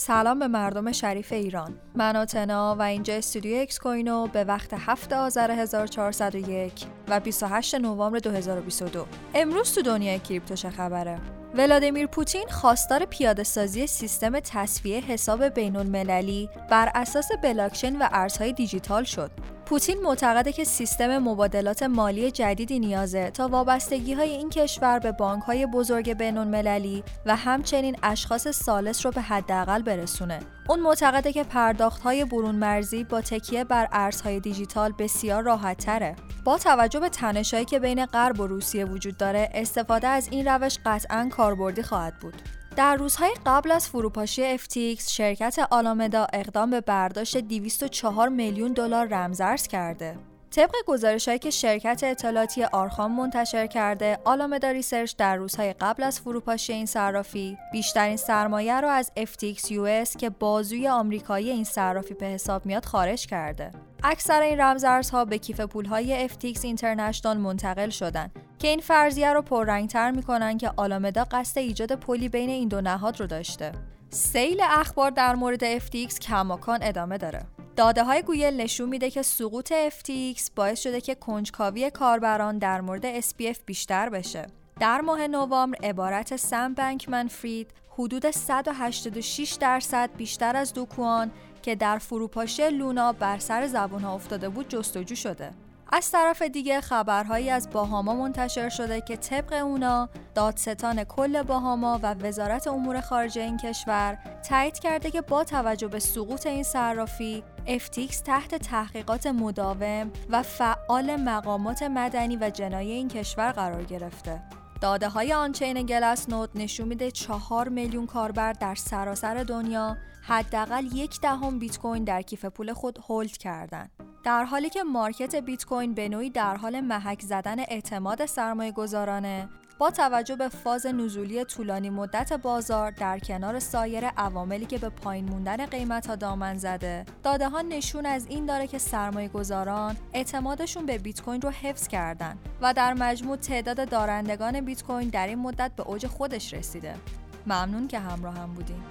سلام به مردم شریف ایران. من آتنا و اینجا استودیو اکس کوینو به وقت 7 آذر 1401 و 28 نوامبر 2022 امروز تو دنیای کریپتو چه خبره؟ ولادیمیر پوتین خواستار پیاده سازی سیستم تصفیه حساب بین المللی بر اساس بلاکچین و ارزهای دیجیتال شد. پوتین معتقده که سیستم مبادلات مالی جدیدی نیازه تا وابستگی های این کشور به بانک های بزرگ بین المللی و همچنین اشخاص ثالث رو به حداقل برسونه. اون معتقده که پرداخت های برون مرزی با تکیه بر ارزهای دیجیتال بسیار راحت تره. با توجه به تنشایی که بین غرب و روسیه وجود داره، استفاده از این روش قطعا کاربردی خواهد بود. در روزهای قبل از فروپاشی FTX شرکت Alameda اقدام به برداشت 204 میلیون دلار رمزارز کرده. طبق گزارشهایی که شرکت اطلاعاتی Arkham منتشر کرده، Alameda Research در روزهای قبل از فروپاشی این صرافی بیشترین سرمایه را از FTX US که بازوی آمریکایی این صرافی به حساب میاد خارج کرده. اکثر این رمزارزها به کیف پولهای FTX International منتقل شدند که این فرضیه رو پررنگتر می‌کنن که Alameda قصد ایجاد پلی بین این دو نهاد رو داشته. سیل اخبار در مورد FTX کماکان ادامه داره. داده های گوگل نشون میده که سقوط FTX باعث شده که کنجکاوی کاربران در مورد SBF بیشتر بشه. در ماه نوامبر عبارت سم بنکمن فرید حدود 186 درصد بیشتر از دو کوان که در فروپاشی لونا بر سر زبون ها افتاده بود جستجو شده. از طرف دیگه خبرهایی از باهاما منتشر شده که طبق اونا دادستان کل باهاما و وزارت امور خارجه این کشور تایید کرده که با توجه به سقوط این صرافی FTX تحت تحقیقات مداوم و فعال مقامات مدنی و جنایی این کشور قرار گرفته. داده های آنچین گلس نود نشون میده چهار میلیون کاربر در سراسر دنیا حداقل یک دهم بیت کوین در کیف پول خود هولد کردند. در حالی که مارکت بیت کوین به نوعی در حال محک زدن اعتماد سرمایه گذارانه با توجه به فاز نزولی طولانی مدت بازار در کنار سایر عواملی که به پایین موندن قیمت ها دامن زده. داده ها نشون از این داره که سرمایه گذاران اعتمادشون به بیت کوین رو حفظ کردن و در مجموع تعداد دارندگان بیت کوین در این مدت به اوج خودش رسیده. ممنون که همراه هم بودین.